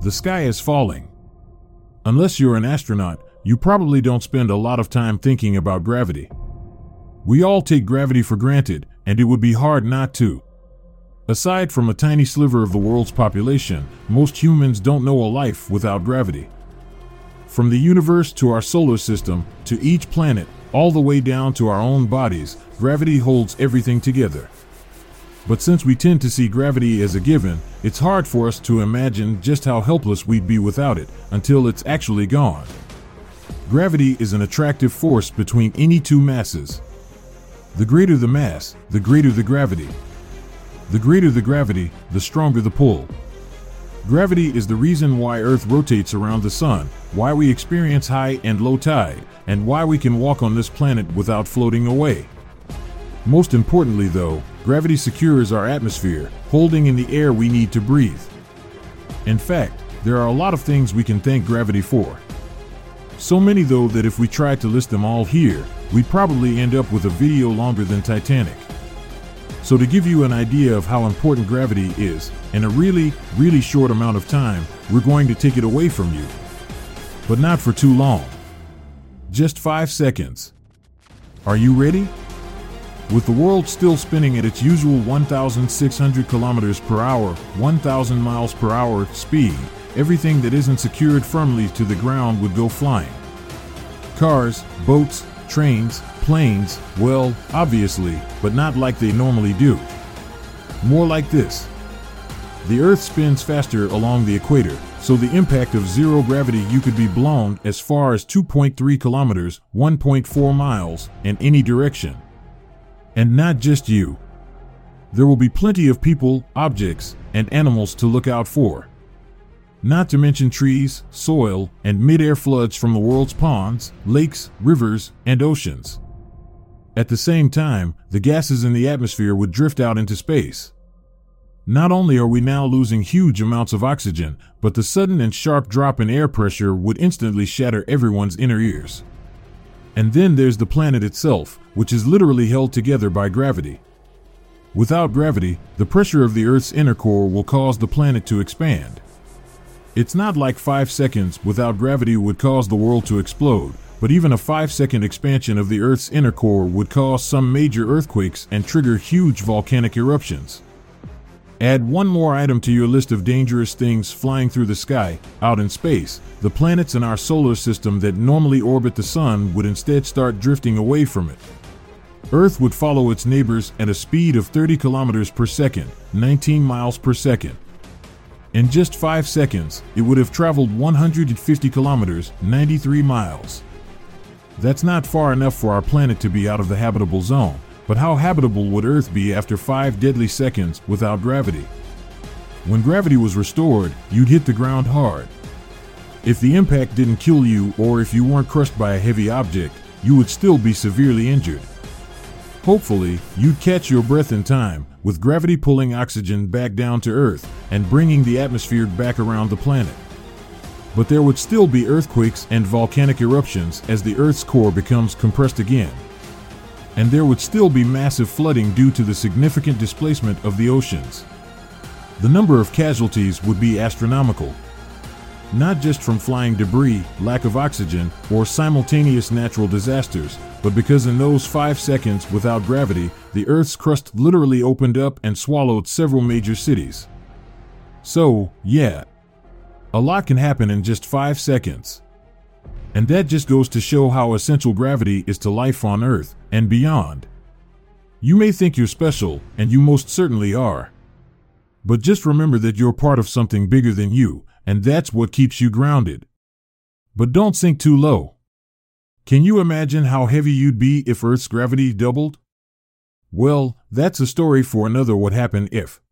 the sky is falling. Unless you're an astronaut, you probably don't spend a lot of time thinking about gravity. We all take gravity for granted, and it would be hard not to. Aside from a tiny sliver of the world's population, most humans don't know a life without gravity. From the universe to our solar system, to each planet, all the way down to our own bodies, gravity holds everything together. But since we tend to see gravity as a given, it's hard for us to imagine just how helpless we'd be without it until it's actually gone. Gravity is an attractive force between any two masses. The greater the mass, the greater the gravity. The greater the gravity, the stronger the pull. Gravity is the reason why Earth rotates around the Sun, why we experience high and low tide, and why we can walk on this planet without floating away. Most importantly, though, gravity secures our atmosphere, holding in the air we need to breathe. In fact, there are a lot of things we can thank gravity for. So many, though, that if we tried to list them all here, we'd probably end up with a video longer than Titanic. So, to give you an idea of how important gravity is, in a really, really short amount of time, we're going to take it away from you. But not for too long. Just five seconds. Are you ready? With the world still spinning at its usual 1,600 kilometers per hour, 1,000 miles per hour speed, everything that isn't secured firmly to the ground would go flying. Cars, boats, trains, planes, well, obviously, but not like they normally do. More like this. The Earth spins faster along the equator, so the impact of zero gravity you could be blown as far as 2.3 kilometers, 1.4 miles, in any direction. And not just you. There will be plenty of people, objects, and animals to look out for. Not to mention trees, soil, and mid-air floods from the world's ponds, lakes, rivers, and oceans. At the same time, the gases in the atmosphere would drift out into space. Not only are we now losing huge amounts of oxygen, but the sudden and sharp drop in air pressure would instantly shatter everyone's inner ears. And then there's the planet itself, which is literally held together by gravity. Without gravity, the pressure of the Earth's inner core will cause the planet to expand. It's not like 5 seconds without gravity would cause the world to explode, but even a 5 second expansion of the Earth's inner core would cause some major earthquakes and trigger huge volcanic eruptions. Add one more item to your list of dangerous things flying through the sky, out in space. The planets in our solar system that normally orbit the Sun would instead start drifting away from it. Earth would follow its neighbors at a speed of 30 kilometers per second, 19 miles per second. In just 5 seconds, it would have traveled 150 kilometers, 93 miles. That's not far enough for our planet to be out of the habitable zone, but how habitable would Earth be after five deadly seconds without gravity? When gravity was restored, you'd hit the ground hard. If the impact didn't kill you or if you weren't crushed by a heavy object, you would still be severely injured. Hopefully, you'd catch your breath in time, with gravity pulling oxygen back down to Earth and bringing the atmosphere back around the planet but there would still be earthquakes and volcanic eruptions as the Earth's core becomes compressed again. And there would still be massive flooding due to the significant displacement of the oceans. The number of casualties would be astronomical. Not just from flying debris, lack of oxygen, or simultaneous natural disasters, but because in those five seconds without gravity, the Earth's crust literally opened up and swallowed several major cities. So, yeah, a lot can happen in just five seconds. And that just goes to show how essential gravity is to life on Earth and beyond. You may think you're special, and you most certainly are. But just remember that you're part of something bigger than you, and that's what keeps you grounded. But don't sink too low. Can you imagine how heavy you'd be if Earth's gravity doubled? Well, that's a story for another What Happened If.